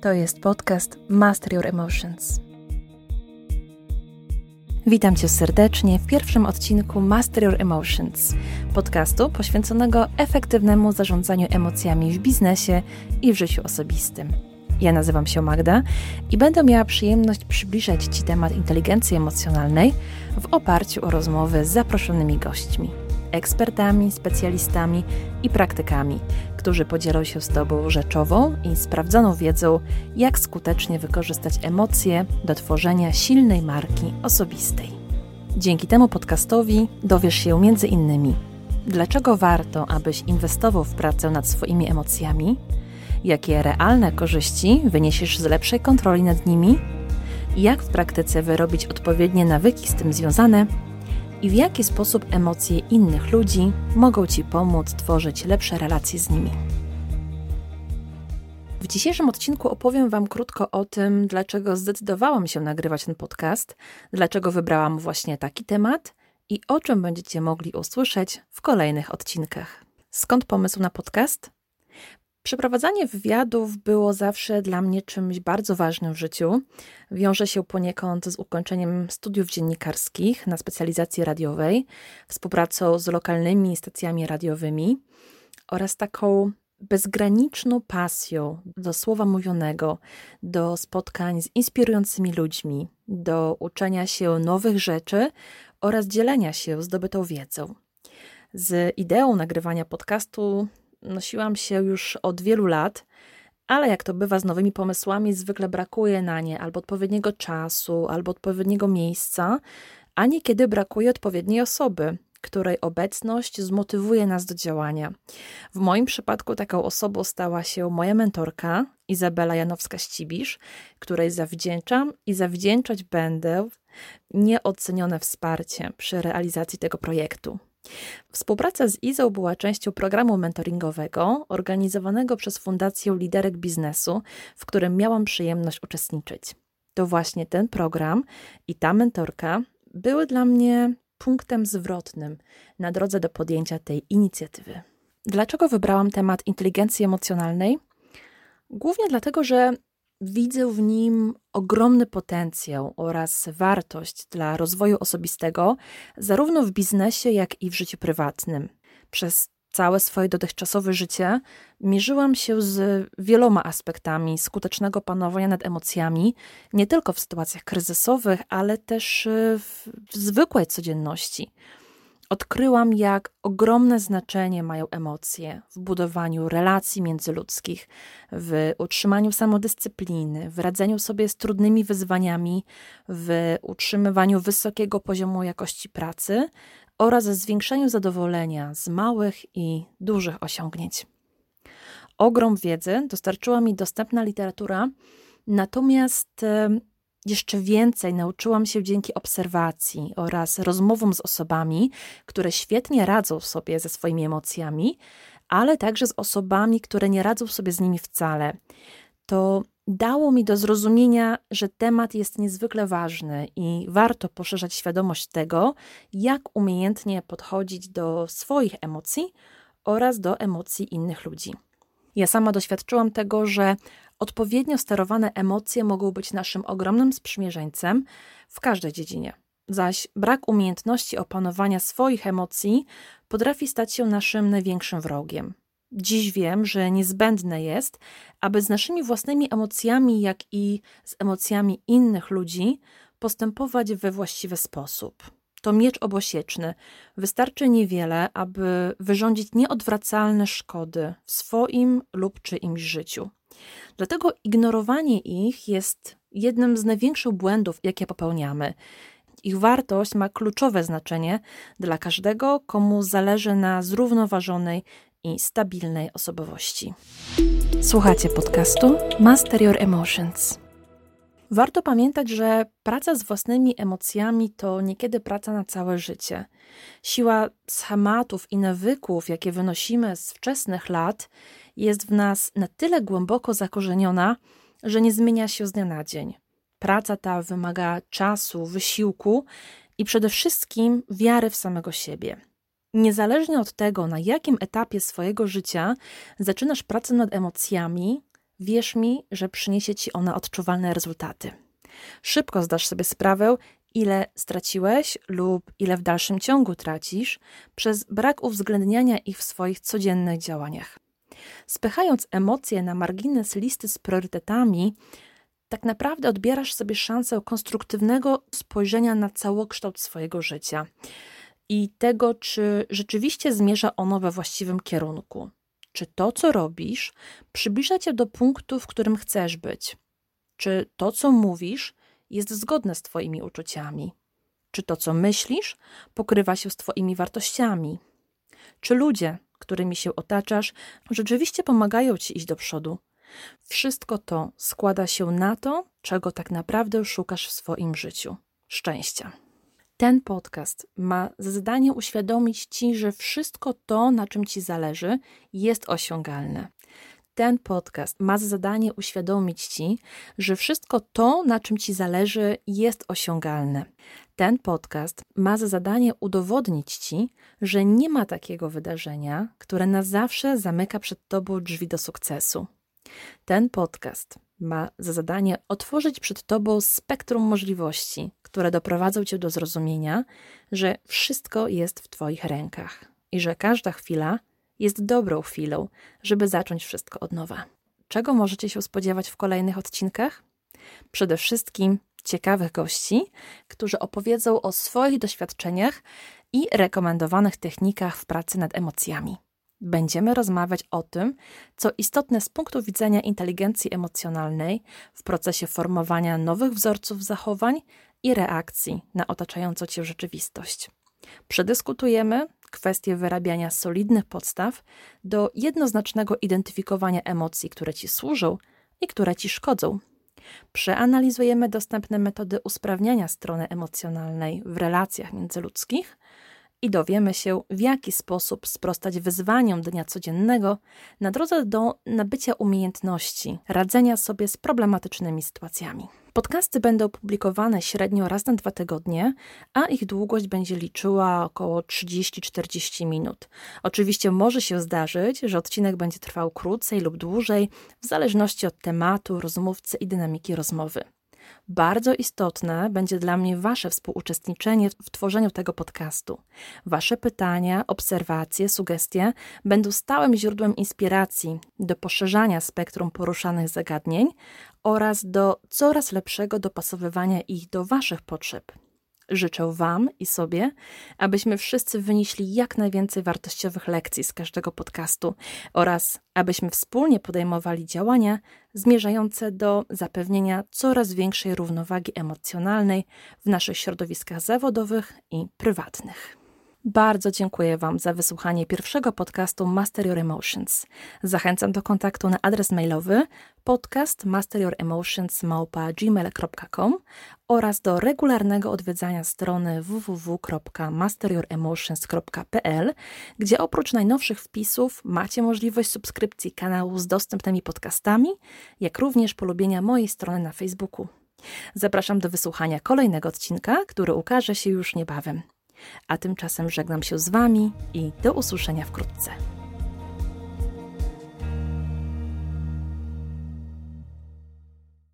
To jest podcast Master Your Emotions. Witam Cię serdecznie w pierwszym odcinku Master Your Emotions, podcastu poświęconego efektywnemu zarządzaniu emocjami w biznesie i w życiu osobistym. Ja nazywam się Magda i będę miała przyjemność przybliżać Ci temat inteligencji emocjonalnej w oparciu o rozmowy z zaproszonymi gośćmi ekspertami, specjalistami i praktykami, którzy podzielą się z Tobą rzeczową i sprawdzoną wiedzą, jak skutecznie wykorzystać emocje do tworzenia silnej marki osobistej. Dzięki temu podcastowi dowiesz się między innymi, dlaczego warto, abyś inwestował w pracę nad swoimi emocjami, jakie realne korzyści wyniesiesz z lepszej kontroli nad nimi, jak w praktyce wyrobić odpowiednie nawyki z tym związane i w jaki sposób emocje innych ludzi mogą Ci pomóc tworzyć lepsze relacje z nimi. W dzisiejszym odcinku opowiem Wam krótko o tym, dlaczego zdecydowałam się nagrywać ten podcast, dlaczego wybrałam właśnie taki temat i o czym będziecie mogli usłyszeć w kolejnych odcinkach. Skąd pomysł na podcast? Przeprowadzanie wywiadów było zawsze dla mnie czymś bardzo ważnym w życiu. Wiąże się poniekąd z ukończeniem studiów dziennikarskich na specjalizacji radiowej, współpracą z lokalnymi stacjami radiowymi oraz taką bezgraniczną pasją do słowa mówionego, do spotkań z inspirującymi ludźmi, do uczenia się nowych rzeczy oraz dzielenia się zdobytą wiedzą. Z ideą nagrywania podcastu nosiłam się już od wielu lat, ale jak to bywa z nowymi pomysłami, zwykle brakuje na nie albo odpowiedniego czasu, albo odpowiedniego miejsca, a niekiedy brakuje odpowiedniej osoby, której obecność zmotywuje nas do działania. W moim przypadku taką osobą stała się moja mentorka, Izabela Janowska-Ścibisz, której zawdzięczam i zawdzięczać będę nieocenione wsparcie przy realizacji tego projektu. Współpraca z Izą była częścią programu mentoringowego organizowanego przez Fundację Liderek Biznesu, w którym miałam przyjemność uczestniczyć. To właśnie ten program i ta mentorka były dla mnie punktem zwrotnym na drodze do podjęcia tej inicjatywy. Dlaczego wybrałam temat inteligencji emocjonalnej? Głównie dlatego, że Widzę w nim ogromny potencjał oraz wartość dla rozwoju osobistego, zarówno w biznesie, jak i w życiu prywatnym. Przez całe swoje dotychczasowe życie mierzyłam się z wieloma aspektami skutecznego panowania nad emocjami, nie tylko w sytuacjach kryzysowych, ale też w zwykłej codzienności odkryłam, jak ogromne znaczenie mają emocje w budowaniu relacji międzyludzkich, w utrzymaniu samodyscypliny, w radzeniu sobie z trudnymi wyzwaniami, w utrzymywaniu wysokiego poziomu jakości pracy oraz zwiększaniu zadowolenia z małych i dużych osiągnięć. Ogrom wiedzy dostarczyła mi dostępna literatura, natomiast jeszcze więcej nauczyłam się dzięki obserwacji oraz rozmowom z osobami, które świetnie radzą sobie ze swoimi emocjami, ale także z osobami, które nie radzą sobie z nimi wcale. To dało mi do zrozumienia, że temat jest niezwykle ważny i warto poszerzać świadomość tego, jak umiejętnie podchodzić do swoich emocji oraz do emocji innych ludzi. Ja sama doświadczyłam tego, że Odpowiednio sterowane emocje mogą być naszym ogromnym sprzymierzeńcem w każdej dziedzinie, zaś brak umiejętności opanowania swoich emocji potrafi stać się naszym największym wrogiem. Dziś wiem, że niezbędne jest, aby z naszymi własnymi emocjami, jak i z emocjami innych ludzi postępować we właściwy sposób. To miecz obosieczny. Wystarczy niewiele, aby wyrządzić nieodwracalne szkody w swoim lub czyimś życiu. Dlatego ignorowanie ich jest jednym z największych błędów, jakie popełniamy. Ich wartość ma kluczowe znaczenie dla każdego, komu zależy na zrównoważonej i stabilnej osobowości. Słuchacie podcastu Master Your Emotions. Warto pamiętać, że praca z własnymi emocjami to niekiedy praca na całe życie. Siła schematów i nawyków, jakie wynosimy z wczesnych lat, jest w nas na tyle głęboko zakorzeniona, że nie zmienia się z dnia na dzień. Praca ta wymaga czasu, wysiłku i przede wszystkim wiary w samego siebie. Niezależnie od tego, na jakim etapie swojego życia zaczynasz pracę nad emocjami, wierz mi, że przyniesie ci ona odczuwalne rezultaty. Szybko zdasz sobie sprawę, ile straciłeś lub ile w dalszym ciągu tracisz przez brak uwzględniania ich w swoich codziennych działaniach. Spychając emocje na margines listy z priorytetami, tak naprawdę odbierasz sobie szansę konstruktywnego spojrzenia na całokształt swojego życia i tego, czy rzeczywiście zmierza ono we właściwym kierunku. Czy to, co robisz, przybliża cię do punktu, w którym chcesz być? Czy to, co mówisz, jest zgodne z Twoimi uczuciami? Czy to, co myślisz, pokrywa się z Twoimi wartościami? Czy ludzie, którymi się otaczasz, rzeczywiście pomagają Ci iść do przodu? Wszystko to składa się na to, czego tak naprawdę szukasz w swoim życiu szczęścia. Ten podcast ma za zadanie uświadomić Ci, że wszystko to, na czym Ci zależy, jest osiągalne. Ten podcast ma za zadanie uświadomić Ci, że wszystko to, na czym Ci zależy, jest osiągalne. Ten podcast ma za zadanie udowodnić Ci, że nie ma takiego wydarzenia, które na zawsze zamyka przed Tobą drzwi do sukcesu. Ten podcast ma za zadanie otworzyć przed Tobą spektrum możliwości, które doprowadzą Cię do zrozumienia, że wszystko jest w Twoich rękach i że każda chwila jest dobrą chwilą, żeby zacząć wszystko od nowa. Czego możecie się spodziewać w kolejnych odcinkach? Przede wszystkim ciekawych gości, którzy opowiedzą o swoich doświadczeniach i rekomendowanych technikach w pracy nad emocjami. Będziemy rozmawiać o tym, co istotne z punktu widzenia inteligencji emocjonalnej w procesie formowania nowych wzorców zachowań i reakcji na otaczającą cię rzeczywistość. Przedyskutujemy kwestię wyrabiania solidnych podstaw do jednoznacznego identyfikowania emocji, które ci służą i które ci szkodzą. Przeanalizujemy dostępne metody usprawniania strony emocjonalnej w relacjach międzyludzkich i dowiemy się, w jaki sposób sprostać wyzwaniom dnia codziennego na drodze do nabycia umiejętności radzenia sobie z problematycznymi sytuacjami. Podcasty będą publikowane średnio raz na dwa tygodnie, a ich długość będzie liczyła około 30-40 minut. Oczywiście może się zdarzyć, że odcinek będzie trwał krócej lub dłużej, w zależności od tematu, rozmówcy i dynamiki rozmowy. Bardzo istotne będzie dla mnie Wasze współuczestniczenie w tworzeniu tego podcastu. Wasze pytania, obserwacje, sugestie będą stałym źródłem inspiracji do poszerzania spektrum poruszanych zagadnień oraz do coraz lepszego dopasowywania ich do Waszych potrzeb. Życzę Wam i sobie, abyśmy wszyscy wynieśli jak najwięcej wartościowych lekcji z każdego podcastu oraz abyśmy wspólnie podejmowali działania zmierzające do zapewnienia coraz większej równowagi emocjonalnej w naszych środowiskach zawodowych i prywatnych. Bardzo dziękuję Wam za wysłuchanie pierwszego podcastu Master Your Emotions. Zachęcam do kontaktu na adres mailowy podcast masteryouremotions@gmail.com oraz do regularnego odwiedzania strony www.masteryouremotions.pl, gdzie oprócz najnowszych wpisów macie możliwość subskrypcji kanału z dostępnymi podcastami, jak również polubienia mojej strony na Facebooku. Zapraszam do wysłuchania kolejnego odcinka, który ukaże się już niebawem. A tymczasem żegnam się z Wami i do usłyszenia wkrótce.